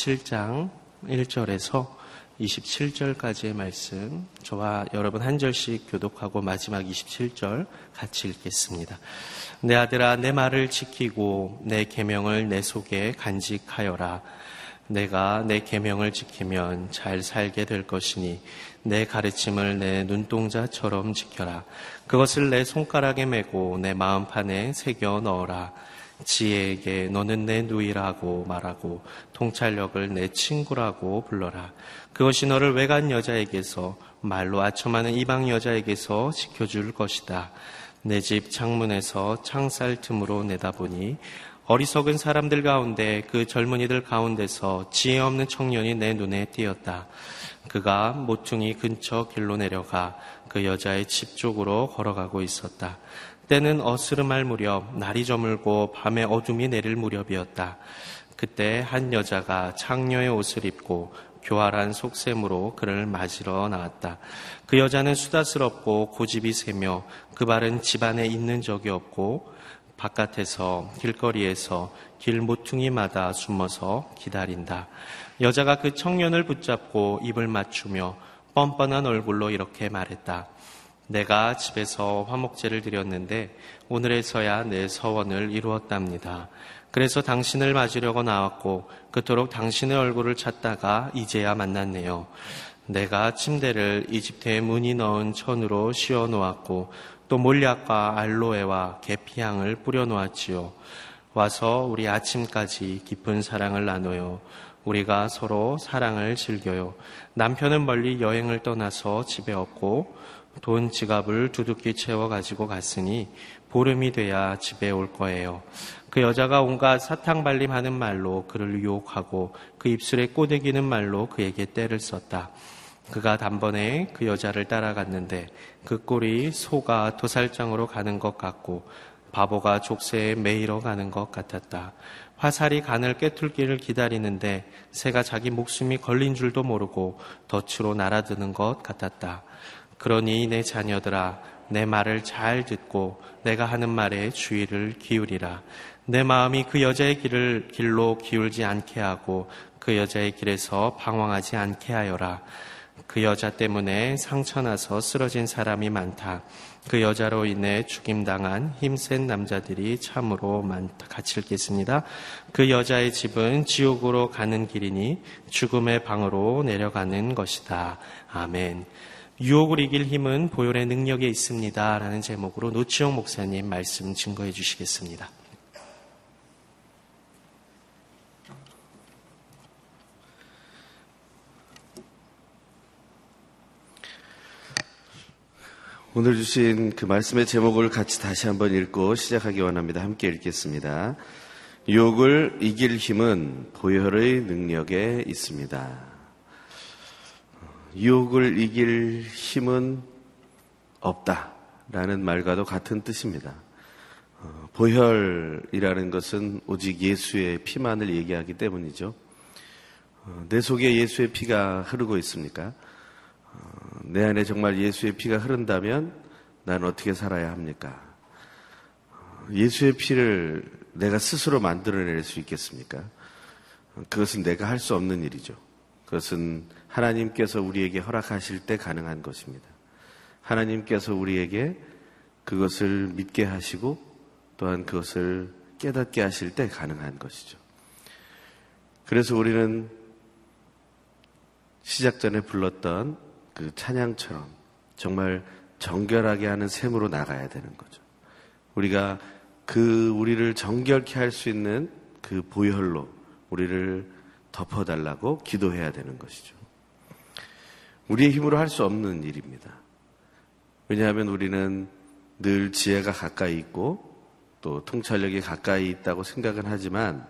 17장 1절에서 27절까지의 말씀 저와 여러분 한 절씩 교독하고 마지막 27절 같이 읽겠습니다. 내 아들아 내 말을 지키고 내 계명을 내 속에 간직하여라. 내가 내 계명을 지키면 잘 살게 될 것이니 내 가르침을 내 눈동자처럼 지켜라. 그것을 내 손가락에 메고 내 마음판에 새겨 넣어라. 지혜에게 너는 내 누이라고 말하고 통찰력을 내 친구라고 불러라. 그것이 너를 외간 여자에게서 말로 아첨하는 이방 여자에게서 지켜줄 것이다. 내 집 창문에서 창살 틈으로 내다보니 어리석은 사람들 가운데 그 젊은이들 가운데서 지혜 없는 청년이 내 눈에 띄었다. 그가 모퉁이 근처 길로 내려가 그 여자의 집 쪽으로 걸어가고 있었다. 때는 어스름할 무렵 날이 저물고 밤에 어둠이 내릴 무렵이었다. 그때 한 여자가 창녀의 옷을 입고 교활한 속셈으로 그를 맞으러 나왔다. 그 여자는 수다스럽고 고집이 세며 그 발은 집안에 있는 적이 없고 바깥에서 길거리에서 길 모퉁이마다 숨어서 기다린다. 여자가 그 청년을 붙잡고 입을 맞추며 뻔뻔한 얼굴로 이렇게 말했다. 내가 집에서 화목제를 드렸는데 오늘에서야 내 서원을 이루었답니다. 그래서 당신을 맞으려고 나왔고 그토록 당신의 얼굴을 찾다가 이제야 만났네요. 내가 침대를 이집트의 문이 넣은 천으로 씌워 놓았고 또 몰약과 알로에와 계피향을 뿌려 놓았지요. 와서 우리 아침까지 깊은 사랑을 나눠요. 우리가 서로 사랑을 즐겨요. 남편은 멀리 여행을 떠나서 집에 없고 돈 지갑을 두둑히 채워 가지고 갔으니 보름이 돼야 집에 올 거예요. 그 여자가 온갖 사탕 발림하는 말로 그를 유혹하고 그 입술에 꼬대기는 말로 그에게 때를 썼다. 그가 단번에 그 여자를 따라갔는데 그 꼴이 소가 도살장으로 가는 것 같고 바보가 족쇄에 매이러 가는 것 같았다. 화살이 간을 꿰뚫기를 기다리는데 새가 자기 목숨이 걸린 줄도 모르고 덫으로 날아드는 것 같았다. 그러니 내 자녀들아 내 말을 잘 듣고 내가 하는 말에 주의를 기울이라. 내 마음이 그 여자의 길을 길로 기울지 않게 하고 그 여자의 길에서 방황하지 않게 하여라. 그 여자 때문에 상처나서 쓰러진 사람이 많다. 그 여자로 인해 죽임당한 힘센 남자들이 참으로 많다. 같이 읽겠습니다. 그 여자의 집은 지옥으로 가는 길이니 죽음의 방으로 내려가는 것이다. 아멘. 유혹을 이길 힘은 보혈의 능력에 있습니다. 라는 제목으로 노치용 목사님 말씀 증거해 주시겠습니다. 오늘 주신 그 말씀의 제목을 같이 다시 한번 읽고 시작하기 원합니다. 함께 읽겠습니다. 유혹을 이길 힘은 보혈의 능력에 있습니다. 유혹을 이길 힘은 없다라는 말과도 같은 뜻입니다. 어, 보혈이라는 것은 오직 예수의 피만을 얘기하기 때문이죠. 어, 내 속에 예수의 피가 흐르고 있습니까? 어, 내 안에 정말 예수의 피가 흐른다면 난 어떻게 살아야 합니까? 예수의 피를 내가 스스로 만들어낼 수 있겠습니까? 그것은 내가 할 수 없는 일이죠. 그것은 하나님께서 우리에게 허락하실 때 가능한 것입니다. 하나님께서 우리에게 그것을 믿게 하시고 또한 그것을 깨닫게 하실 때 가능한 것이죠. 그래서 우리는 시작 전에 불렀던 그 찬양처럼 정말 정결하게 하는 셈으로 나가야 되는 거죠. 우리가 그 우리를 정결케 할 수 있는 그 보혈로 우리를 덮어달라고 기도해야 되는 것이죠. 우리의 힘으로 할 수 없는 일입니다. 왜냐하면 우리는 늘 지혜가 가까이 있고 또 통찰력이 가까이 있다고 생각은 하지만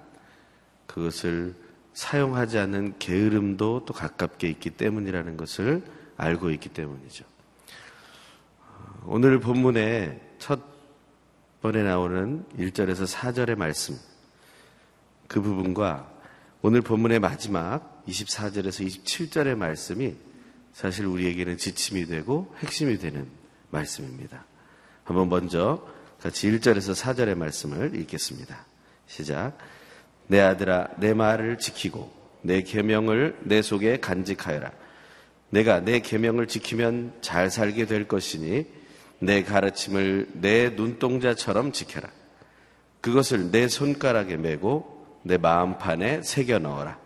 그것을 사용하지 않는 게으름도 또 가깝게 있기 때문이라는 것을 알고 있기 때문이죠. 오늘 본문의 첫 번에 나오는 1절에서 4절의 말씀 그 부분과 오늘 본문의 마지막 24절에서 27절의 말씀이 사실 우리에게는 지침이 되고 핵심이 되는 말씀입니다. 한번 먼저 같이 1절에서 4절의 말씀을 읽겠습니다. 시작. 내 아들아, 내 말을 지키고 내 계명을 내 속에 간직하여라. 내가 내 계명을 지키면 잘 살게 될 것이니 내 가르침을 내 눈동자처럼 지켜라. 그것을 내 손가락에 메고 내 마음판에 새겨 넣어라.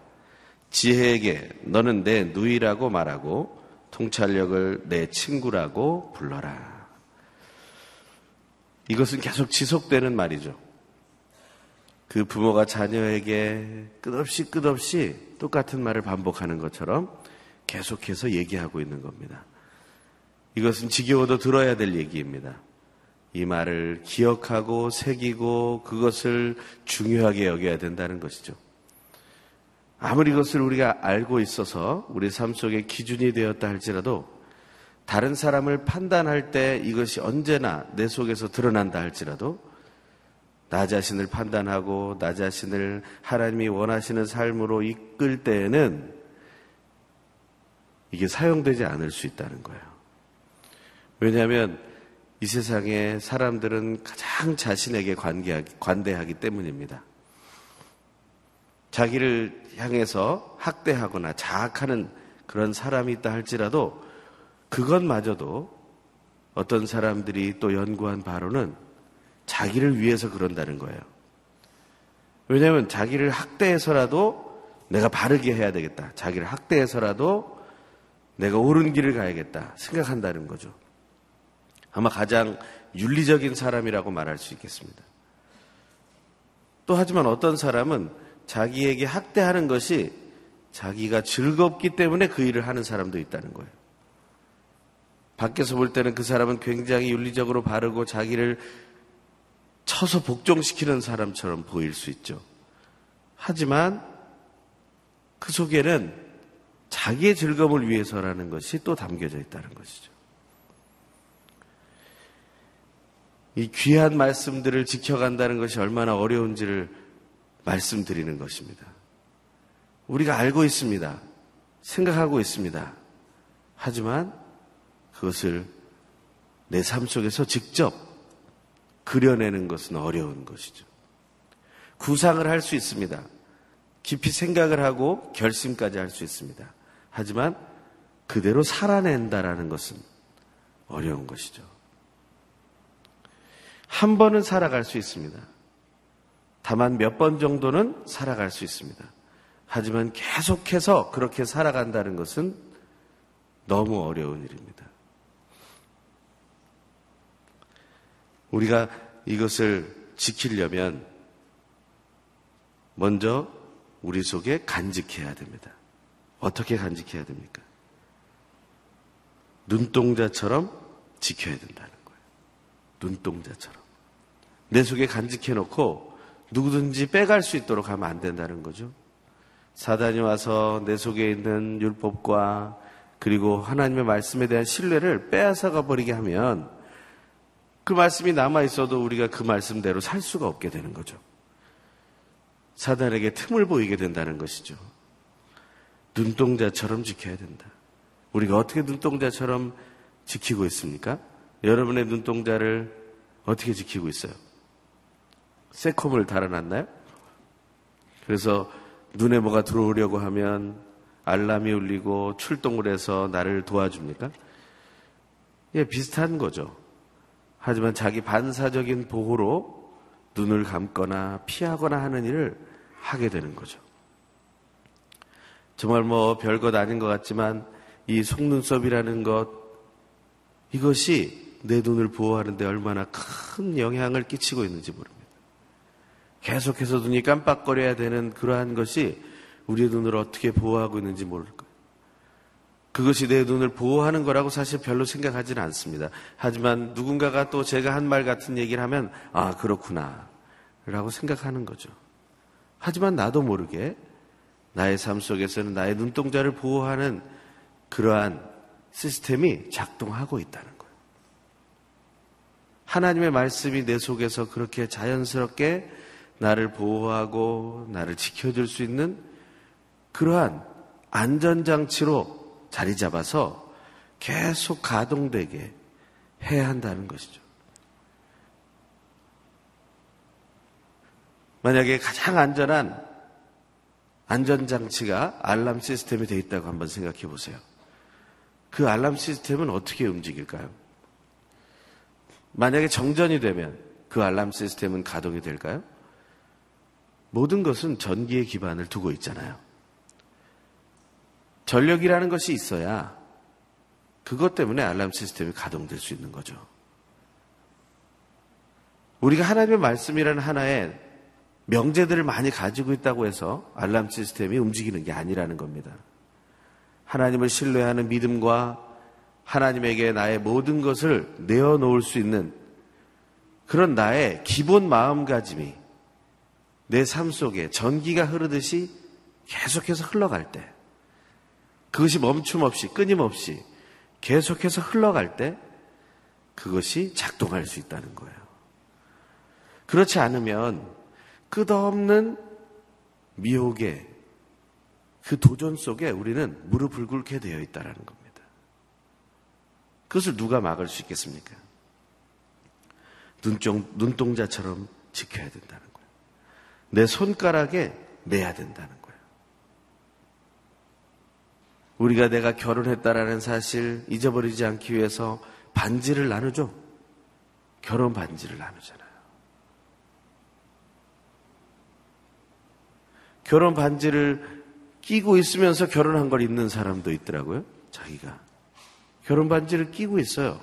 지혜에게 너는 내 누이라고 말하고 통찰력을 내 친구라고 불러라. 이것은 계속 지속되는 말이죠. 그 부모가 자녀에게 끝없이 끝없이 똑같은 말을 반복하는 것처럼 계속해서 얘기하고 있는 겁니다. 이것은 지겨워도 들어야 될 얘기입니다. 이 말을 기억하고 새기고 그것을 중요하게 여겨야 된다는 것이죠. 아무리 이것을 우리가 알고 있어서 우리 삶 속에 기준이 되었다 할지라도 다른 사람을 판단할 때 이것이 언제나 내 속에서 드러난다 할지라도 나 자신을 판단하고 나 자신을 하나님이 원하시는 삶으로 이끌 때에는 이게 사용되지 않을 수 있다는 거예요. 왜냐하면 이 세상에 사람들은 가장 자신에게 관계하기, 관대하기 때문입니다. 자기를 향해서 학대하거나 자학하는 그런 사람이 있다 할지라도 그것마저도 어떤 사람들이 또 연구한 바로는 자기를 위해서 그런다는 거예요. 왜냐하면 자기를 학대해서라도 내가 바르게 해야 되겠다. 자기를 학대해서라도 내가 옳은 길을 가야겠다. 생각한다는 거죠. 아마 가장 윤리적인 사람이라고 말할 수 있겠습니다. 또 하지만 어떤 사람은 자기에게 학대하는 것이 자기가 즐겁기 때문에 그 일을 하는 사람도 있다는 거예요. 밖에서 볼 때는 그 사람은 굉장히 윤리적으로 바르고 자기를 쳐서 복종시키는 사람처럼 보일 수 있죠. 하지만 그 속에는 자기의 즐거움을 위해서라는 것이 또 담겨져 있다는 것이죠. 이 귀한 말씀들을 지켜간다는 것이 얼마나 어려운지를 말씀드리는 것입니다. 우리가 알고 있습니다. 생각하고 있습니다. 하지만 그것을 내 삶 속에서 직접 그려내는 것은 어려운 것이죠. 구상을 할 수 있습니다. 깊이 생각을 하고 결심까지 할 수 있습니다. 하지만 그대로 살아낸다라는 것은 어려운 것이죠. 한 번은 살아갈 수 있습니다. 다만 몇 번 정도는 살아갈 수 있습니다. 하지만 계속해서 그렇게 살아간다는 것은 너무 어려운 일입니다. 우리가 이것을 지키려면 먼저 우리 속에 간직해야 됩니다. 어떻게 간직해야 됩니까? 눈동자처럼 지켜야 된다는 거예요. 눈동자처럼. 내 속에 간직해 놓고 누구든지 빼갈 수 있도록 하면 안 된다는 거죠. 사단이 와서 내 속에 있는 율법과 그리고 하나님의 말씀에 대한 신뢰를 빼앗아가 버리게 하면 그 말씀이 남아 있어도 우리가 그 말씀대로 살 수가 없게 되는 거죠. 사단에게 틈을 보이게 된다는 것이죠. 눈동자처럼 지켜야 된다. 우리가 어떻게 눈동자처럼 지키고 있습니까? 여러분의 눈동자를 어떻게 지키고 있어요? 새콤을 달아놨나요? 그래서 눈에 뭐가 들어오려고 하면 알람이 울리고 출동을 해서 나를 도와줍니까? 예, 비슷한 거죠. 하지만 자기 반사적인 보호로 눈을 감거나 피하거나 하는 일을 하게 되는 거죠. 정말 뭐 별것 아닌 것 같지만 이 속눈썹이라는 것 이것이 내 눈을 보호하는데 얼마나 큰 영향을 끼치고 있는지 모릅니다. 계속해서 눈이 깜빡거려야 되는 그러한 것이 우리의 눈을 어떻게 보호하고 있는지 모를 거예요. 그것이 내 눈을 보호하는 거라고 사실 별로 생각하지는 않습니다. 하지만 누군가가 또 제가 한 말 같은 얘기를 하면 아 그렇구나 라고 생각하는 거죠. 하지만 나도 모르게 나의 삶 속에서는 나의 눈동자를 보호하는 그러한 시스템이 작동하고 있다는 거예요. 하나님의 말씀이 내 속에서 그렇게 자연스럽게 나를 보호하고 나를 지켜줄 수 있는 그러한 안전장치로 자리 잡아서 계속 가동되게 해야 한다는 것이죠. 만약에 가장 안전한 안전장치가 알람 시스템이 되어 있다고 한번 생각해 보세요. 그 알람 시스템은 어떻게 움직일까요? 만약에 정전이 되면 그 알람 시스템은 가동이 될까요? 모든 것은 전기에 기반을 두고 있잖아요. 전력이라는 것이 있어야 그것 때문에 알람 시스템이 가동될 수 있는 거죠. 우리가 하나님의 말씀이라는 하나의 명제들을 많이 가지고 있다고 해서 알람 시스템이 움직이는 게 아니라는 겁니다. 하나님을 신뢰하는 믿음과 하나님에게 나의 모든 것을 내어놓을 수 있는 그런 나의 기본 마음가짐이 내 삶 속에 전기가 흐르듯이 계속해서 흘러갈 때 그것이 멈춤 없이 끊임없이 계속해서 흘러갈 때 그것이 작동할 수 있다는 거예요. 그렇지 않으면 끝없는 미혹의 그 도전 속에 우리는 무릎을 꿇게 되어 있다는 겁니다. 그것을 누가 막을 수 있겠습니까? 눈종, 눈동자처럼 지켜야 된다는 거예요. 내 손가락에 매야 된다는 거예요. 우리가 내가 결혼했다라는 사실 잊어버리지 않기 위해서 반지를 나누죠. 결혼 반지를 나누잖아요. 결혼 반지를 끼고 있으면서 결혼한 걸 입는 사람도 있더라고요. 자기가. 결혼 반지를 끼고 있어요.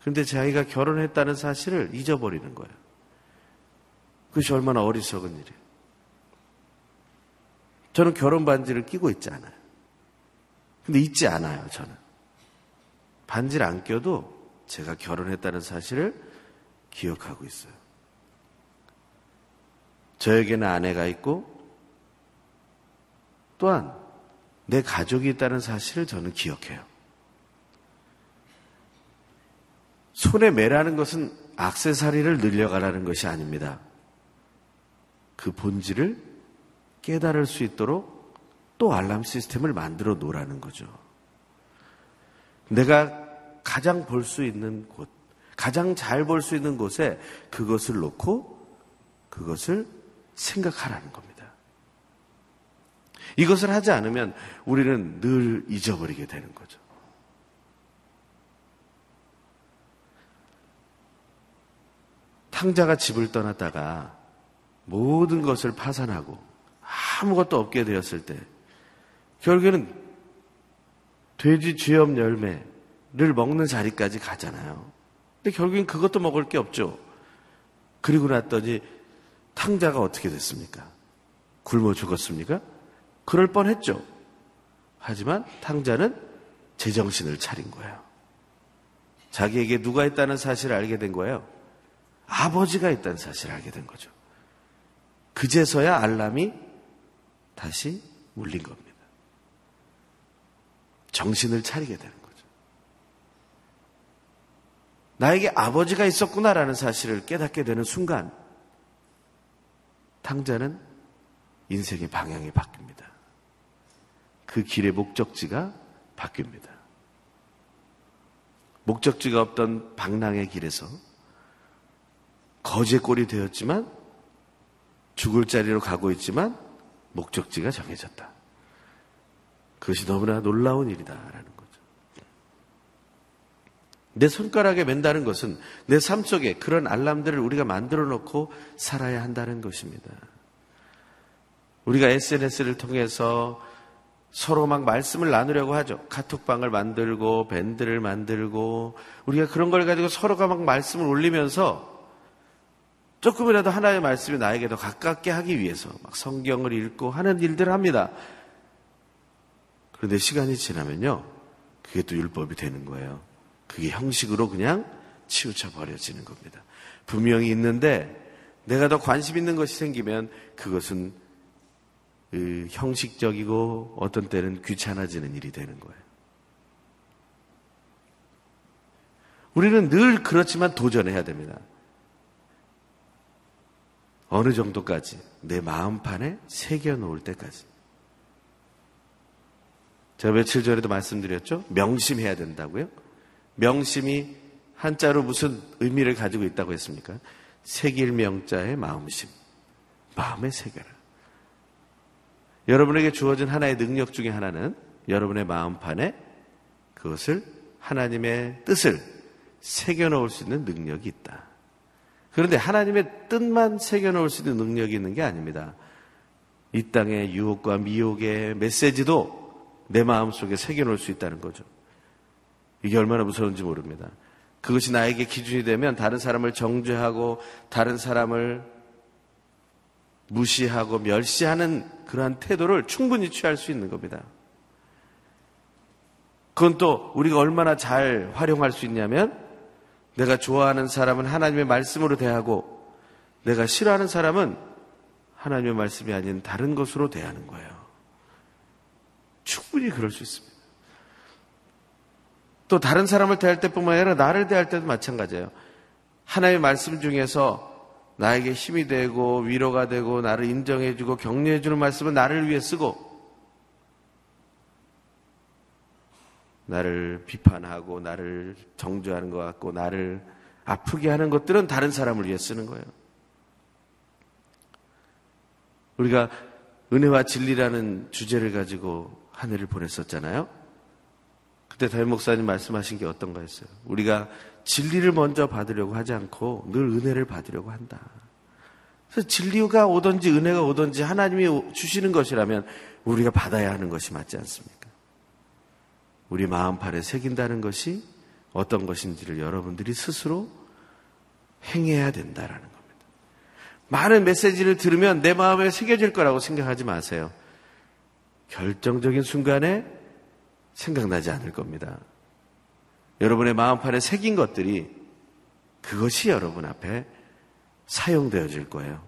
그런데 자기가 결혼했다는 사실을 잊어버리는 거예요. 그것이 얼마나 어리석은 일이에요. 저는 결혼 반지를 끼고 있지 않아요. 근데 잊지 않아요, 저는. 반지를 안 껴도 제가 결혼했다는 사실을 기억하고 있어요. 저에게는 아내가 있고 또한 내 가족이 있다는 사실을 저는 기억해요. 손에 매라는 것은 악세사리를 늘려가라는 것이 아닙니다. 그 본질을 깨달을 수 있도록 또 알람 시스템을 만들어 놓으라는 거죠. 내가 가장 볼 수 있는 곳, 가장 잘 볼 수 있는 곳에 그것을 놓고 그것을 생각하라는 겁니다. 이것을 하지 않으면 우리는 늘 잊어버리게 되는 거죠. 탕자가 집을 떠났다가 모든 것을 파산하고 아무것도 없게 되었을 때 결국에는 돼지 쥐염 열매를 먹는 자리까지 가잖아요. 근데 결국엔 그것도 먹을 게 없죠. 그리고 났더니 탕자가 어떻게 됐습니까? 굶어 죽었습니까? 그럴 뻔했죠. 하지만 탕자는 제정신을 차린 거예요. 자기에게 누가 있다는 사실을 알게 된 거예요. 아버지가 있다는 사실을 알게 된 거죠. 그제서야 알람이 다시 울린 겁니다. 정신을 차리게 되는 거죠. 나에게 아버지가 있었구나라는 사실을 깨닫게 되는 순간, 탕자는 인생의 방향이 바뀝니다. 그 길의 목적지가 바뀝니다. 목적지가 없던 방랑의 길에서 거제 꼴이 되었지만 죽을 자리로 가고 있지만 목적지가 정해졌다. 그것이 너무나 놀라운 일이다라는 거죠. 내 손가락에 맨다는 것은 내 삶 속에 그런 알람들을 우리가 만들어 놓고 살아야 한다는 것입니다. 우리가 SNS를 통해서 서로 막 말씀을 나누려고 하죠. 카톡방을 만들고 밴드를 만들고 우리가 그런 걸 가지고 서로가 막 말씀을 올리면서 조금이라도 하나의 말씀이 나에게 더 가깝게 하기 위해서 막 성경을 읽고 하는 일들을 합니다. 그런데 시간이 지나면요. 그게 또 율법이 되는 거예요. 그게 형식으로 그냥 치우쳐 버려지는 겁니다. 분명히 있는데 내가 더 관심 있는 것이 생기면 그것은 그 형식적이고 어떤 때는 귀찮아지는 일이 되는 거예요. 우리는 늘 그렇지만 도전해야 됩니다. 어느 정도까지 내 마음판에 새겨 놓을 때까지. 제가 며칠 전에도 말씀드렸죠? 명심해야 된다고요? 명심이 한자로 무슨 의미를 가지고 있다고 했습니까? 새길 명자의 마음심. 마음에 새겨라. 여러분에게 주어진 하나의 능력 중에 하나는 여러분의 마음판에 그것을 하나님의 뜻을 새겨 넣을 수 있는 능력이 있다. 그런데 하나님의 뜻만 새겨넣을 수 있는 능력이 있는 게 아닙니다. 이 땅의 유혹과 미혹의 메시지도 내 마음 속에 새겨놓을 수 있다는 거죠. 이게 얼마나 무서운지 모릅니다. 그것이 나에게 기준이 되면 다른 사람을 정죄하고 다른 사람을 무시하고 멸시하는 그러한 태도를 충분히 취할 수 있는 겁니다. 그건 또 우리가 얼마나 잘 활용할 수 있냐면 내가 좋아하는 사람은 하나님의 말씀으로 대하고 내가 싫어하는 사람은 하나님의 말씀이 아닌 다른 것으로 대하는 거예요. 충분히 그럴 수 있습니다. 또 다른 사람을 대할 때뿐만 아니라 나를 대할 때도 마찬가지예요. 하나님의 말씀 중에서 나에게 힘이 되고 위로가 되고 나를 인정해주고 격려해주는 말씀은 나를 위해 쓰고 나를 비판하고 나를 정죄하는 것 같고 나를 아프게 하는 것들은 다른 사람을 위해 쓰는 거예요. 우리가 은혜와 진리라는 주제를 가지고 한 해를 보냈었잖아요. 그때 담임 목사님 말씀하신 게 어떤가 했어요. 우리가 진리를 먼저 받으려고 하지 않고 늘 은혜를 받으려고 한다. 그래서 진리가 오든지 은혜가 오든지 하나님이 주시는 것이라면 우리가 받아야 하는 것이 맞지 않습니까? 우리 마음판에 새긴다는 것이 어떤 것인지를 여러분들이 스스로 행해야 된다라는 겁니다. 많은 메시지를 들으면 내 마음에 새겨질 거라고 생각하지 마세요. 결정적인 순간에 생각나지 않을 겁니다. 여러분의 마음판에 새긴 것들이 그것이 여러분 앞에 사용되어질 거예요.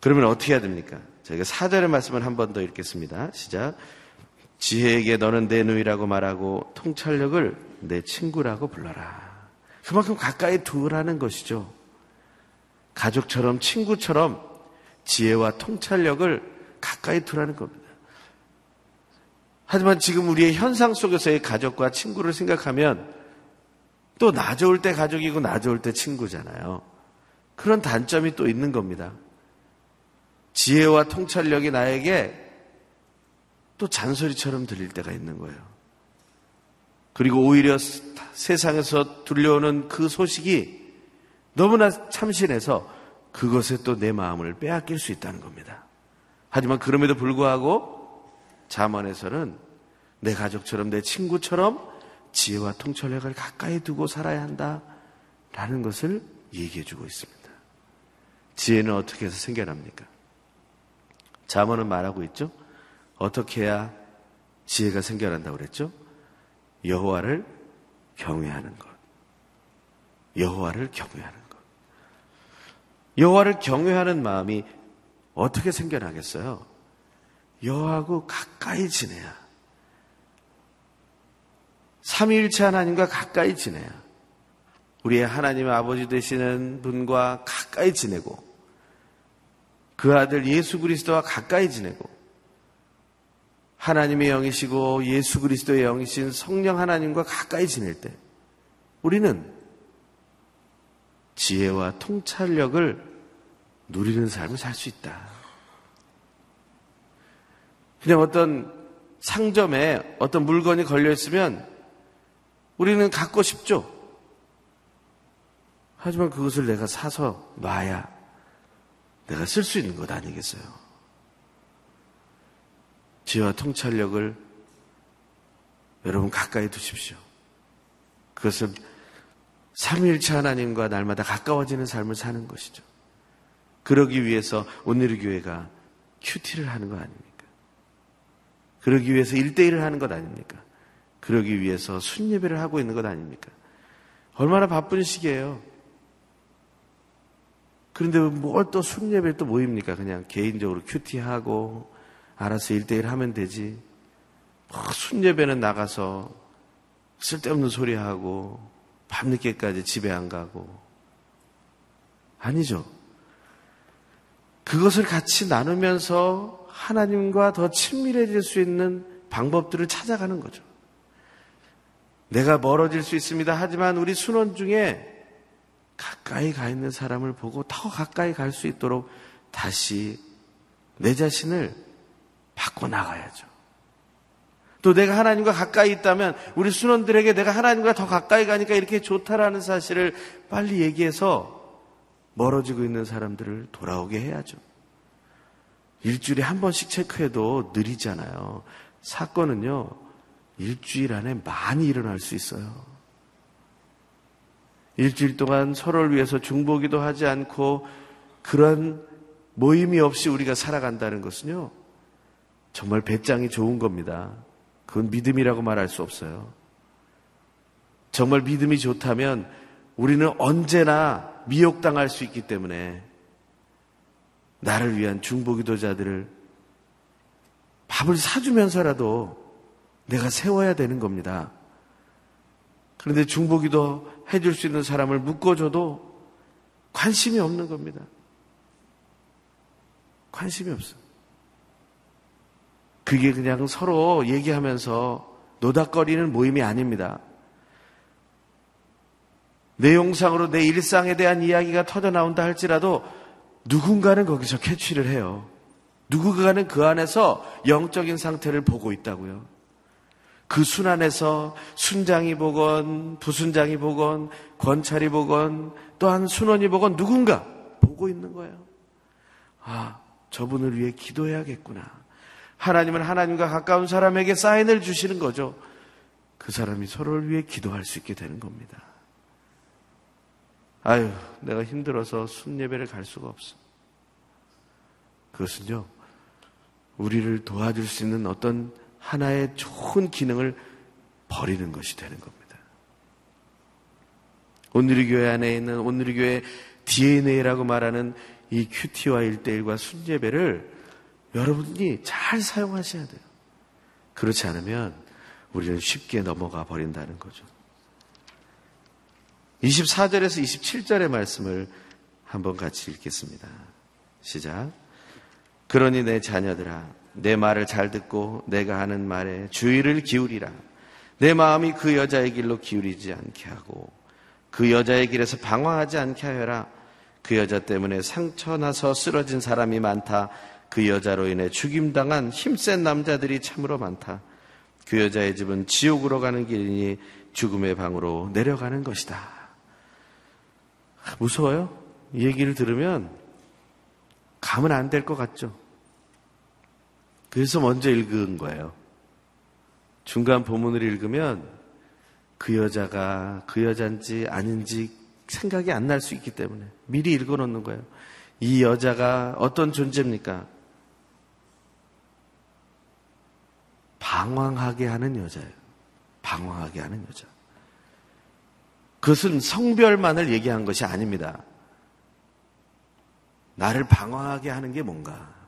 그러면 어떻게 해야 됩니까? 저희가 사절의 말씀을 한 번 더 읽겠습니다. 시작. 지혜에게 너는 내 누이라고 말하고 통찰력을 내 친구라고 불러라. 그만큼 가까이 두라는 것이죠. 가족처럼 친구처럼 지혜와 통찰력을 가까이 두라는 겁니다. 하지만 지금 우리의 현상 속에서의 가족과 친구를 생각하면 또 나 좋을 때 가족이고 나 좋을 때 친구잖아요. 그런 단점이 또 있는 겁니다. 지혜와 통찰력이 나에게 또 잔소리처럼 들릴 때가 있는 거예요. 그리고 오히려 세상에서 들려오는 그 소식이 너무나 참신해서 그것에 또 내 마음을 빼앗길 수 있다는 겁니다. 하지만 그럼에도 불구하고 자만에서는 내 가족처럼 내 친구처럼 지혜와 통찰력을 가까이 두고 살아야 한다라는 것을 얘기해 주고 있습니다. 지혜는 어떻게 해서 생겨납니까? 자문은 말하고 있죠. 어떻게 해야 지혜가 생겨난다고 그랬죠? 여호와를 경외하는 것. 여호와를 경외하는 것. 여호와를 경외하는 마음이 어떻게 생겨나겠어요? 여호와하고 가까이 지내야. 삼위일체 하나님과 가까이 지내야. 우리의 하나님의 아버지 되시는 분과 가까이 지내고 그 아들 예수 그리스도와 가까이 지내고 하나님의 영이시고 예수 그리스도의 영이신 성령 하나님과 가까이 지낼 때 우리는 지혜와 통찰력을 누리는 삶을 살 수 있다. 그냥 어떤 상점에 어떤 물건이 걸려 있으면 우리는 갖고 싶죠. 하지만 그것을 내가 사서 놔야 내가 쓸 수 있는 것 아니겠어요? 지혜와 통찰력을 여러분 가까이 두십시오. 그것은 삼일체 하나님과 날마다 가까워지는 삶을 사는 것이죠. 그러기 위해서 오늘의 교회가 큐티를 하는 거 아닙니까? 그러기 위해서 일대일을 하는 것 아닙니까? 그러기 위해서 순예배를 하고 있는 것 아닙니까? 얼마나 바쁜 시기예요. 그런데 뭘 또 순예배를 또 모입니까? 그냥 개인적으로 큐티하고 알아서 일대일 하면 되지. 뭐 순예배는 나가서 쓸데없는 소리 하고 밤늦게까지 집에 안 가고 아니죠. 그것을 같이 나누면서 하나님과 더 친밀해질 수 있는 방법들을 찾아가는 거죠. 내가 멀어질 수 있습니다. 하지만 우리 순원 중에 가까이 가 있는 사람을 보고 더 가까이 갈 수 있도록 다시 내 자신을 바꿔나가야죠. 또 내가 하나님과 가까이 있다면 우리 순원들에게 내가 하나님과 더 가까이 가니까 이렇게 좋다라는 사실을 빨리 얘기해서 멀어지고 있는 사람들을 돌아오게 해야죠. 일주일에 한 번씩 체크해도 느리잖아요. 사건은요, 일주일 안에 많이 일어날 수 있어요. 일주일 동안 서로를 위해서 중보기도 하지 않고 그런 모임이 없이 우리가 살아간다는 것은요, 정말 배짱이 좋은 겁니다. 그건 믿음이라고 말할 수 없어요. 정말 믿음이 좋다면 우리는 언제나 미혹당할 수 있기 때문에 나를 위한 중보기도자들을 밥을 사주면서라도 내가 세워야 되는 겁니다. 그런데 중보기도 해줄 수 있는 사람을 묶어줘도 관심이 없는 겁니다. 관심이 없어. 그게 그냥 서로 얘기하면서 노닥거리는 모임이 아닙니다. 내용상으로 내 일상에 대한 이야기가 터져 나온다 할지라도 누군가는 거기서 캐치를 해요. 누군가는 그 안에서 영적인 상태를 보고 있다고요. 그 순안에서 순장이 보건 부순장이 보건 권찰이 보건 또한 순원이 보건 누군가 보고 있는 거예요. 아, 저분을 위해 기도해야겠구나. 하나님은 하나님과 가까운 사람에게 사인을 주시는 거죠. 그 사람이 서로를 위해 기도할 수 있게 되는 겁니다. 아유, 내가 힘들어서 순예배를 갈 수가 없어. 그것은요, 우리를 도와줄 수 있는 어떤 하나의 좋은 기능을 버리는 것이 되는 겁니다. 오늘의 교회 안에 있는 오늘의 교회 DNA라고 말하는 이 큐티와 일대일과 순예배를 여러분이 잘 사용하셔야 돼요. 그렇지 않으면 우리는 쉽게 넘어가 버린다는 거죠. 24절에서 27절의 말씀을 한번 같이 읽겠습니다. 시작. 그러니 내 자녀들아, 내 말을 잘 듣고 내가 하는 말에 주의를 기울이라. 내 마음이 그 여자의 길로 기울이지 않게 하고 그 여자의 길에서 방황하지 않게 하여라. 그 여자 때문에 상처 나서 쓰러진 사람이 많다. 그 여자로 인해 죽임당한 힘센 남자들이 참으로 많다. 그 여자의 집은 지옥으로 가는 길이니 죽음의 방으로 내려가는 것이다. 무서워요? 이 얘기를 들으면 가면 안될 것 같죠? 그래서 먼저 읽은 거예요. 중간 본문을 읽으면 그 여자가 그 여잔지 아닌지 생각이 안 날 수 있기 때문에 미리 읽어 놓는 거예요. 이 여자가 어떤 존재입니까? 방황하게 하는 여자예요. 방황하게 하는 여자. 그것은 성별만을 얘기한 것이 아닙니다. 나를 방황하게 하는 게 뭔가?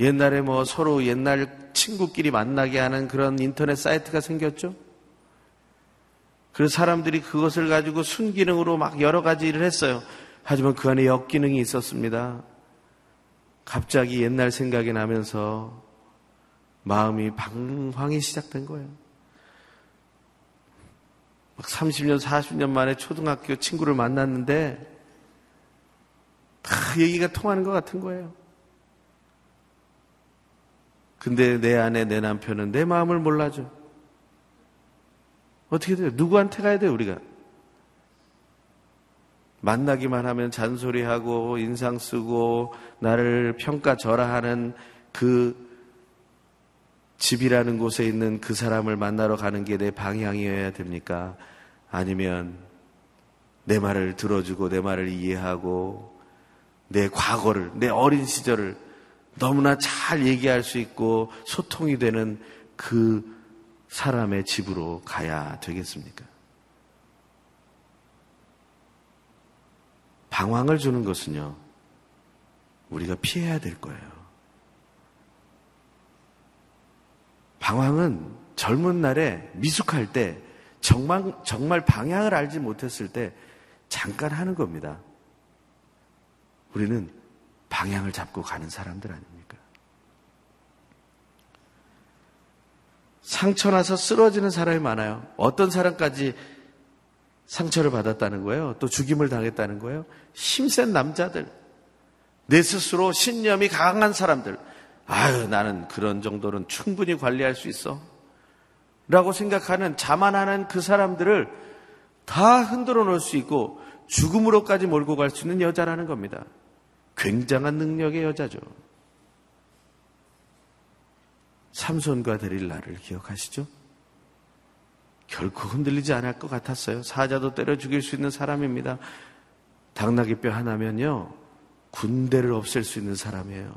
옛날에 뭐 서로 옛날 친구끼리 만나게 하는 그런 인터넷 사이트가 생겼죠? 그래서 사람들이 그것을 가지고 순기능으로 막 여러 가지 일을 했어요. 하지만 그 안에 역기능이 있었습니다. 갑자기 옛날 생각이 나면서 마음이 방황이 시작된 거예요. 막 30년, 40년 만에 초등학교 친구를 만났는데 다 얘기가 통하는 것 같은 거예요. 근데 내 안에 내 남편은 내 마음을 몰라줘. 어떻게 돼요? 누구한테 가야 돼요, 우리가? 만나기만 하면 잔소리하고 인상 쓰고 나를 평가절하하는 그 집이라는 곳에 있는 그 사람을 만나러 가는 게 내 방향이어야 됩니까? 아니면 내 말을 들어주고 내 말을 이해하고 내 과거를, 내 어린 시절을 너무나 잘 얘기할 수 있고 소통이 되는 그 사람의 집으로 가야 되겠습니까? 방황을 주는 것은요, 우리가 피해야 될 거예요. 방황은 젊은 날에 미숙할 때 정말, 정말 방향을 알지 못했을 때 잠깐 하는 겁니다. 우리는 방향을 잡고 가는 사람들 아닙니까? 상처 나서 쓰러지는 사람이 많아요. 어떤 사람까지 상처를 받았다는 거예요? 또 죽임을 당했다는 거예요? 힘센 남자들, 내 스스로 신념이 강한 사람들, 아유, 나는 그런 정도는 충분히 관리할 수 있어. 라고 생각하는, 자만하는 그 사람들을 다 흔들어 놓을 수 있고 죽음으로까지 몰고 갈 수 있는 여자라는 겁니다. 굉장한 능력의 여자죠. 삼손과 데릴라를 기억하시죠? 결코 흔들리지 않을 것 같았어요. 사자도 때려 죽일 수 있는 사람입니다. 당나귀 뼈 하나면요, 군대를 없앨 수 있는 사람이에요.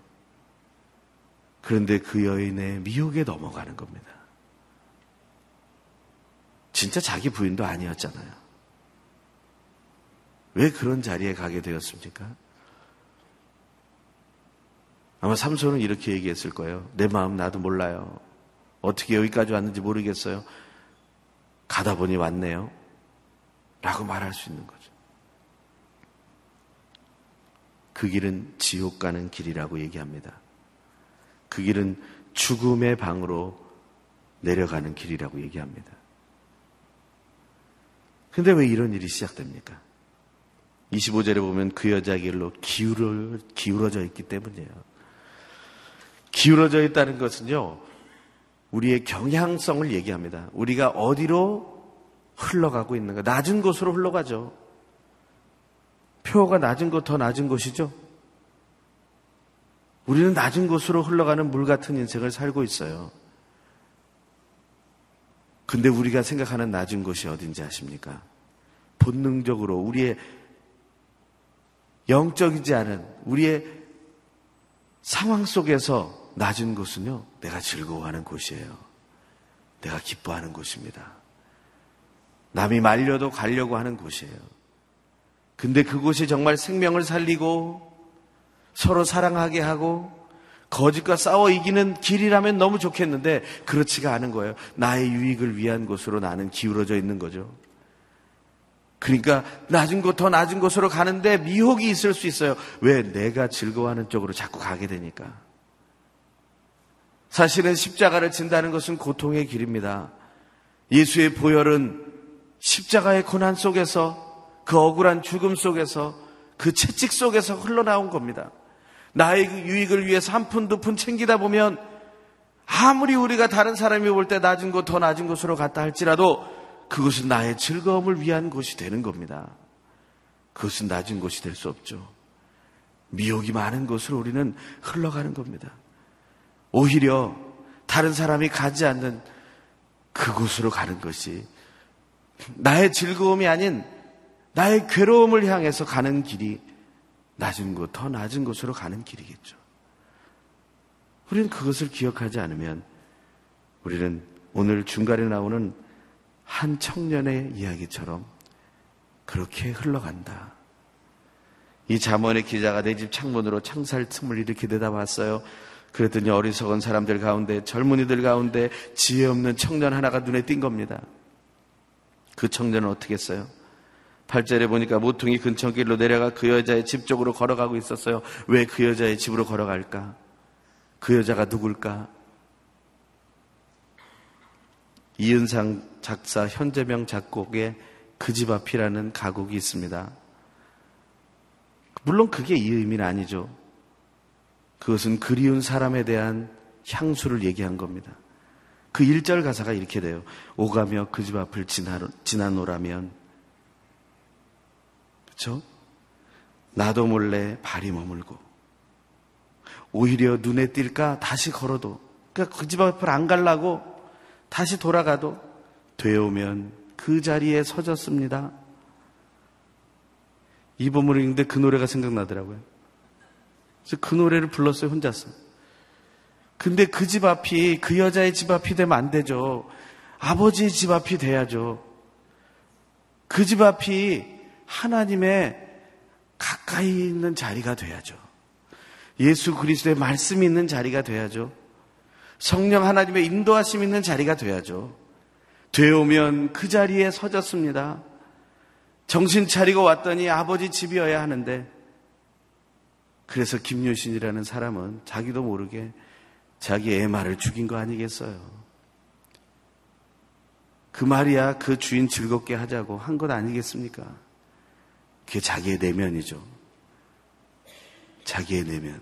그런데 그 여인의 미혹에 넘어가는 겁니다. 진짜 자기 부인도 아니었잖아요. 왜 그런 자리에 가게 되었습니까? 아마 삼손은 이렇게 얘기했을 거예요. 내 마음 나도 몰라요. 어떻게 여기까지 왔는지 모르겠어요. 가다 보니 왔네요. 라고 말할 수 있는 거죠. 그 길은 지옥 가는 길이라고 얘기합니다. 그 길은 죽음의 방으로 내려가는 길이라고 얘기합니다. 근데 왜 이런 일이 시작됩니까? 25절에 보면 그 여자 길로 기울어, 기울어져 있기 때문이에요. 기울어져 있다는 것은요, 우리의 경향성을 얘기합니다. 우리가 어디로 흘러가고 있는가? 낮은 곳으로 흘러가죠. 표가 낮은 곳 더 낮은 곳이죠. 우리는 낮은 곳으로 흘러가는 물 같은 인생을 살고 있어요. 근데 우리가 생각하는 낮은 곳이 어딘지 아십니까? 본능적으로 우리의 영적이지 않은 우리의 상황 속에서 낮은 곳은요, 내가 즐거워하는 곳이에요. 내가 기뻐하는 곳입니다. 남이 말려도 가려고 하는 곳이에요. 근데 그곳이 정말 생명을 살리고 서로 사랑하게 하고 거짓과 싸워 이기는 길이라면 너무 좋겠는데 그렇지가 않은 거예요. 나의 유익을 위한 곳으로 나는 기울어져 있는 거죠. 그러니까 낮은 곳, 더 낮은 곳으로 가는데 미혹이 있을 수 있어요. 왜? 내가 즐거워하는 쪽으로 자꾸 가게 되니까. 사실은 십자가를 진다는 것은 고통의 길입니다. 예수의 보혈은 십자가의 고난 속에서 그 억울한 죽음 속에서 그 채찍 속에서 흘러나온 겁니다. 나의 그 유익을 위해서 한 푼, 두 푼 챙기다 보면 아무리 우리가 다른 사람이 볼 때 낮은 곳, 더 낮은 곳으로 갔다 할지라도 그것은 나의 즐거움을 위한 곳이 되는 겁니다. 그것은 낮은 곳이 될 수 없죠. 미혹이 많은 곳으로 우리는 흘러가는 겁니다. 오히려 다른 사람이 가지 않는 그곳으로 가는 것이 나의 즐거움이 아닌 나의 괴로움을 향해서 가는 길이 낮은 곳, 더 낮은 곳으로 가는 길이겠죠. 우리는 그것을 기억하지 않으면 우리는 오늘 중간에 나오는 한 청년의 이야기처럼 그렇게 흘러간다. 이 잠언의 기자가 내 집 창문으로 창살 틈을 이렇게 내다봤어요. 그랬더니 어리석은 사람들 가운데 젊은이들 가운데 지혜 없는 청년 하나가 눈에 띈 겁니다. 그 청년은 어떻게 했어요? 8절에 보니까 모퉁이 근처길로 내려가 그 여자의 집 쪽으로 걸어가고 있었어요. 왜 그 여자의 집으로 걸어갈까? 그 여자가 누굴까? 이은상 작사 현재명 작곡의 그 집 앞이라는 가곡이 있습니다. 물론 그게 이 의미는 아니죠. 그것은 그리운 사람에 대한 향수를 얘기한 겁니다. 그 1절 가사가 이렇게 돼요. 오가며 그 집 앞을 지나, 지나노라면. 그렇죠? 나도 몰래 발이 머물고 오히려 눈에 띌까 다시 걸어도 그러니까 그 집 앞을 안 갈라고 다시 돌아가도 되오면 그 자리에 서졌습니다. 이 본문을 읽는데 그 노래가 생각나더라고요. 그래서 그 노래를 불렀어요, 혼자서. 근데 그 집 앞이 그 여자의 집 앞이 되면 안 되죠. 아버지의 집 앞이 돼야죠. 그 집 앞이 하나님의 가까이 있는 자리가 돼야죠. 예수 그리스도의 말씀이 있는 자리가 돼야죠. 성령 하나님의 인도하심 있는 자리가 돼야죠. 되오면 그 자리에 서졌습니다. 정신 차리고 왔더니 아버지 집이어야 하는데 그래서 김유신이라는 사람은 자기도 모르게 자기 애 말을 죽인 거 아니겠어요? 그 말이야 그 주인 즐겁게 하자고 한 것 아니겠습니까? 그게 자기의 내면이죠. 자기의 내면,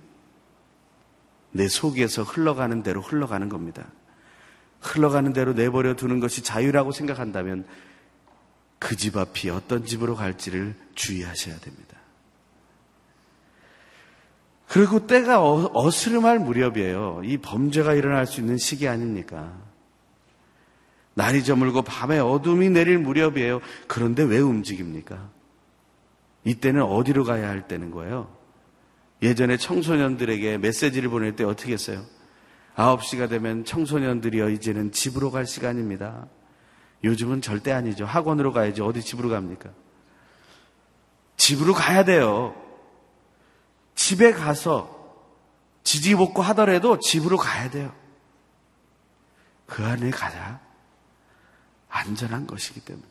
내 속에서 흘러가는 대로 흘러가는 겁니다. 흘러가는 대로 내버려 두는 것이 자유라고 생각한다면 그 집 앞이 어떤 집으로 갈지를 주의하셔야 됩니다. 그리고 때가 어, 어스름할 무렵이에요. 이 범죄가 일어날 수 있는 시기 아닙니까? 날이 저물고 밤에 어둠이 내릴 무렵이에요. 그런데 왜 움직입니까? 이때는 어디로 가야 할 때는 거예요? 예전에 청소년들에게 메시지를 보낼 때 어떻게 했어요? 9시가 되면 청소년들이여 이제는 집으로 갈 시간입니다. 요즘은 절대 아니죠. 학원으로 가야지. 어디 집으로 갑니까? 집으로 가야 돼요. 집에 가서 지지볶고 하더라도 집으로 가야 돼요. 그 안에 가자. 안전한 것이기 때문에.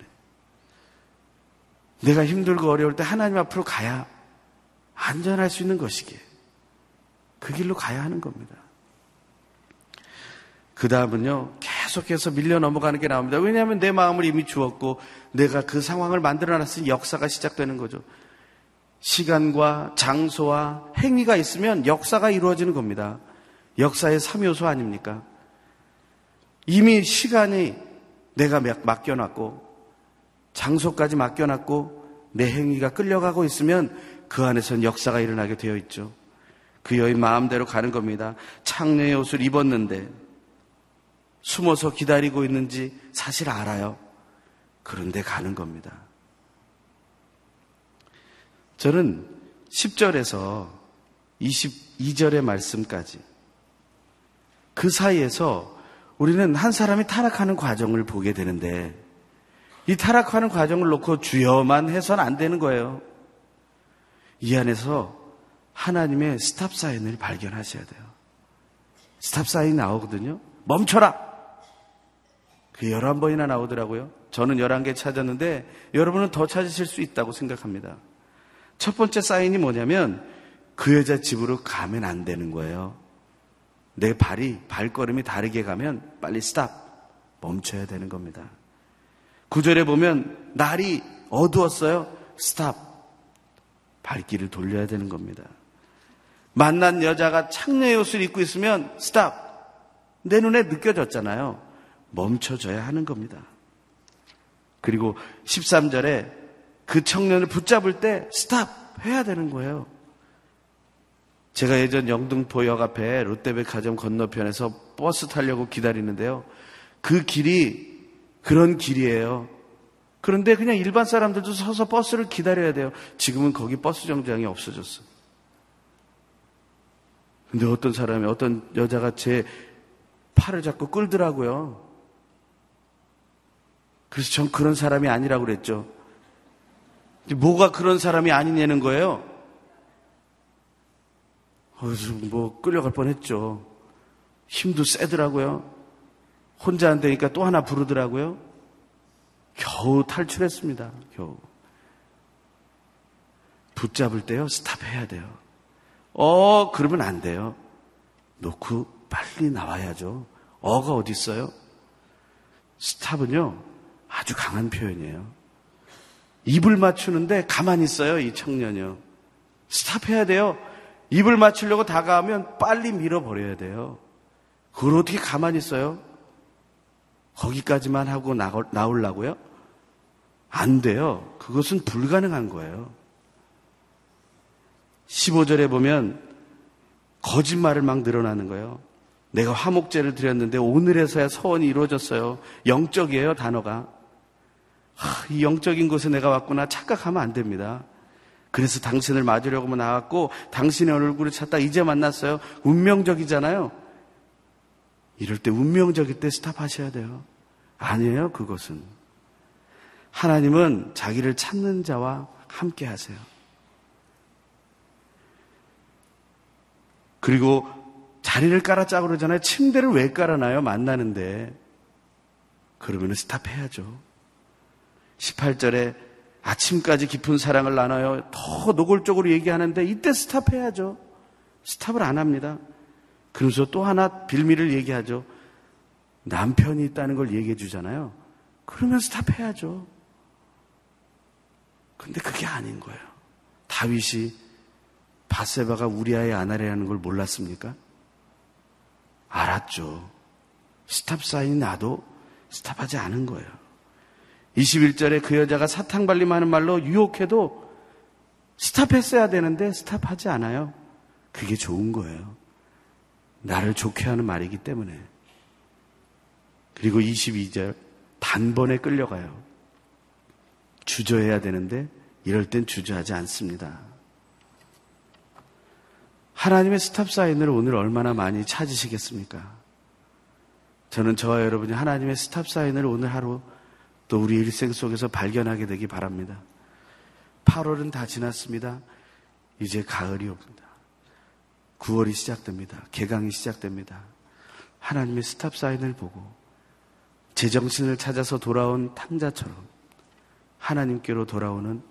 내가 힘들고 어려울 때 하나님 앞으로 가야 안전할 수 있는 것이기에. 그 길로 가야 하는 겁니다. 그 다음은요, 계속해서 밀려 넘어가는 게 나옵니다. 왜냐하면 내 마음을 이미 주었고, 내가 그 상황을 만들어 놨으니 역사가 시작되는 거죠. 시간과 장소와 행위가 있으면 역사가 이루어지는 겁니다. 역사의 3요소 아닙니까? 이미 시간이 내가 맡겨놨고, 장소까지 맡겨놨고, 내 행위가 끌려가고 있으면 그 안에선 역사가 일어나게 되어 있죠. 그 여인 마음대로 가는 겁니다. 창녀의 옷을 입었는데, 숨어서 기다리고 있는지 사실 알아요. 그런데 가는 겁니다. 저는 10절에서 22절의 말씀까지 그 사이에서 우리는 한 사람이 타락하는 과정을 보게 되는데 이 타락하는 과정을 놓고 주여만 해서는 안 되는 거예요. 이 안에서 하나님의 stop sign을 발견하셔야 돼요. stop sign이 나오거든요. 멈춰라! 그 11번이나 나오더라고요. 저는 11개 찾았는데 여러분은 더 찾으실 수 있다고 생각합니다. 첫 번째 사인이 뭐냐면 그 여자 집으로 가면 안 되는 거예요. 내 발이, 발걸음이 다르게 가면 빨리 stop, 멈춰야 되는 겁니다. 9절에 보면 날이 어두웠어요. stop, 발길을 돌려야 되는 겁니다. 만난 여자가 창녀의 옷을 입고 있으면 stop, 내 눈에 느껴졌잖아요. 멈춰져야 하는 겁니다. 그리고 13절에 그 청년을 붙잡을 때 stop 해야 되는 거예요. 제가 예전 영등포역 앞에 롯데백화점 건너편에서 버스 타려고 기다리는데요. 그 길이 그런 길이에요. 그런데 그냥 일반 사람들도 서서 버스를 기다려야 돼요. 지금은 거기 버스 정거장이 없어졌어. 근데 어떤 사람이, 어떤 여자가 제 팔을 잡고 끌더라고요. 그래서 전 그런 사람이 아니라고 그랬죠. 뭐가 그런 사람이 아니냐는 거예요. 뭐 끌려갈 뻔했죠. 힘도 세더라고요. 혼자 안 되니까 또 하나 부르더라고요. 겨우 탈출했습니다. 겨우. 붙잡을 때요, 스탑해야 돼요. 어, 그러면 안 돼요. 놓고 빨리 나와야죠. 어가 어디 있어요? 스탑은요, 아주 강한 표현이에요. 입을 맞추는데 가만히 있어요, 이 청년이요. 스탑해야 돼요. 입을 맞추려고 다가오면 빨리 밀어버려야 돼요. 그걸 어떻게 가만히 있어요? 거기까지만 하고 나오려고요? 안 돼요. 그것은 불가능한 거예요. 15절에 보면 거짓말을 막 늘어나는 거예요. 내가 화목제를 드렸는데 오늘에서야 서원이 이루어졌어요. 영적이에요, 단어가. 하, 이 영적인 곳에 내가 왔구나 착각하면 안 됩니다. 그래서 당신을 맞으려고 나왔고 당신의 얼굴을 찾다 이제 만났어요. 운명적이잖아요. 이럴 때 운명적일 때 스탑하셔야 돼요. 아니에요, 그것은. 하나님은 자기를 찾는 자와 함께 하세요. 그리고 자리를 깔아짜고 그러잖아요. 침대를 왜 깔아놔요? 만나는데. 그러면 스탑해야죠. 18절에 아침까지 깊은 사랑을 나눠요. 더 노골적으로 얘기하는데 이때 스탑해야죠. 스탑을 안 합니다. 그러면서 또 하나 빌미를 얘기하죠. 남편이 있다는 걸 얘기해 주잖아요. 그러면 스탑해야죠. 근데 그게 아닌 거예요. 다윗이 바세바가 우리아의 아날이라는 걸 몰랐습니까? 알았죠. 스탑 사인이 나도 스탑하지 않은 거예요. 21절에 그 여자가 사탕 발림하는 말로 유혹해도 스탑했어야 되는데 스탑하지 않아요. 그게 좋은 거예요. 나를 좋게 하는 말이기 때문에. 그리고 22절 단번에 끌려가요. 주저해야 되는데 이럴 땐 주저하지 않습니다. 하나님의 stop sign을 오늘 얼마나 많이 찾으시겠습니까? 저는 저와 여러분이 하나님의 stop sign을 오늘 하루 또 우리 일생 속에서 발견하게 되기 바랍니다. 8월은 다 지났습니다. 이제 가을이 옵니다. 9월이 시작됩니다. 개강이 시작됩니다. 하나님의 stop sign을 보고 제정신을 찾아서 돌아온 탕자처럼 하나님께로 돌아오는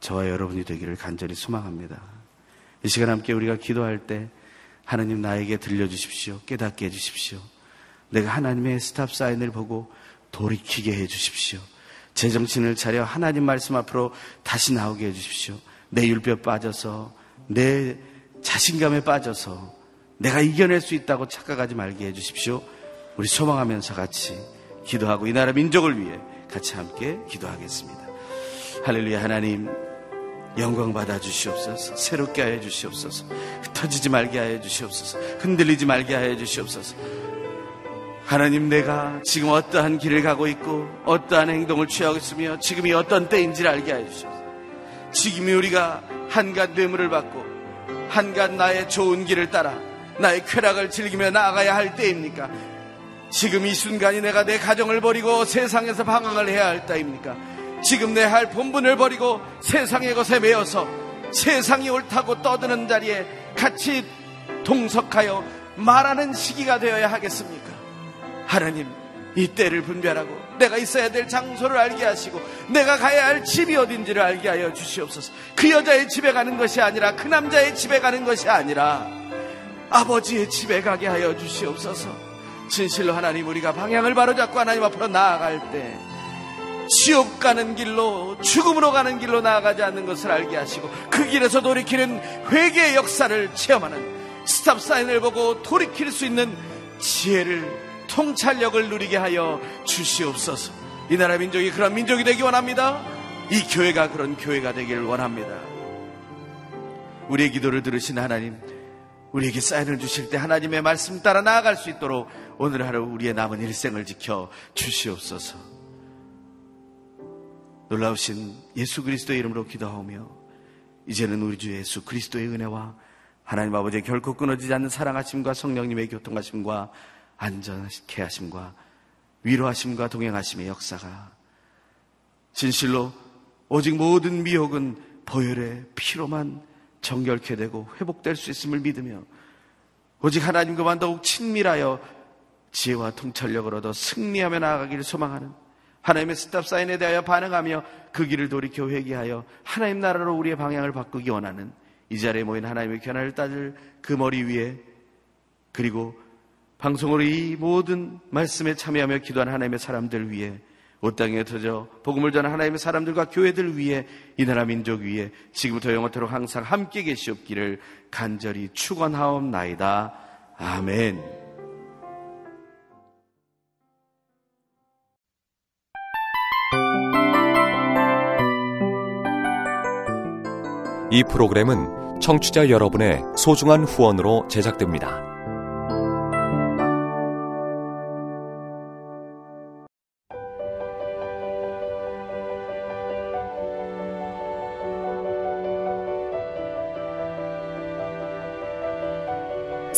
저와 여러분이 되기를 간절히 소망합니다. 이 시간 함께 우리가 기도할 때 하나님 나에게 들려주십시오. 깨닫게 해주십시오. 내가 하나님의 stop sign을 보고 돌이키게 해 주십시오. 제 정신을 차려 하나님 말씀 앞으로 다시 나오게 해 주십시오. 내 율뼈 빠져서 내 자신감에 빠져서 내가 이겨낼 수 있다고 착각하지 말게 해 주십시오. 우리 소망하면서 같이 기도하고 이 나라 민족을 위해 같이 함께 기도하겠습니다. 할렐루야 하나님 영광 받아 주시옵소서. 새롭게 하여 주시옵소서. 흩어지지 말게 하여 주시옵소서. 흔들리지 말게 하여 주시옵소서. 하나님 내가 지금 어떠한 길을 가고 있고 어떠한 행동을 취하고 있으며 지금이 어떤 때인지를 알게 주시옵소서. 지금이 우리가 한갓 뇌물을 받고 한갓 나의 좋은 길을 따라 나의 쾌락을 즐기며 나아가야 할 때입니까? 지금 이 순간이 내가 내 가정을 버리고 세상에서 방황을 해야 할 때입니까? 지금 내 할 본분을 버리고 세상의 것에 매여서 세상이 옳다고 떠드는 자리에 같이 동석하여 말하는 시기가 되어야 하겠습니까? 하나님, 이 때를 분별하고 내가 있어야 될 장소를 알게 하시고 내가 가야 할 집이 어딘지를 알게 하여 주시옵소서. 그 여자의 집에 가는 것이 아니라 그 남자의 집에 가는 것이 아니라 아버지의 집에 가게 하여 주시옵소서. 진실로 하나님 우리가 방향을 바로잡고 하나님 앞으로 나아갈 때 지옥 가는 길로 죽음으로 가는 길로 나아가지 않는 것을 알게 하시고 그 길에서 돌이키는 회개의 역사를 체험하는 스탑 사인을 보고 돌이킬 수 있는 지혜를 통찰력을 누리게 하여 주시옵소서. 이 나라 민족이 그런 민족이 되기 원합니다. 이 교회가 그런 교회가 되기를 원합니다. 우리의 기도를 들으신 하나님, 우리에게 사인을 주실 때 하나님의 말씀 따라 나아갈 수 있도록 오늘 하루 우리의 남은 일생을 지켜 주시옵소서. 놀라우신 예수 그리스도의 이름으로 기도하오며 이제는 우리 주 예수 그리스도의 은혜와 하나님 아버지의 결코 끊어지지 않는 사랑하심과 성령님의 교통하심과 안전케 하심과 위로하심과 동행하심의 역사가 진실로 오직 모든 미혹은 보혈의 피로만 정결케 되고 회복될 수 있음을 믿으며 오직 하나님과만 더욱 친밀하여 지혜와 통찰력을 얻어 승리하며 나아가기를 소망하는 하나님의 스탑 사인에 대하여 반응하며 그 길을 돌이켜 회개하여 하나님 나라로 우리의 방향을 바꾸기 원하는 이 자리에 모인 하나님의 견해를 따질 그 머리 위에 그리고 방송으로 이 모든 말씀에 참여하며 기도하는 하나님의 사람들 위해 옷 땅에 터져 복음을 전하는 하나님의 사람들과 교회들 위해 이 나라 민족 위에 지금부터 영원토록 항상 함께 계시옵기를 간절히 축원하옵나이다. 아멘. 이 프로그램은 청취자 여러분의 소중한 후원으로 제작됩니다.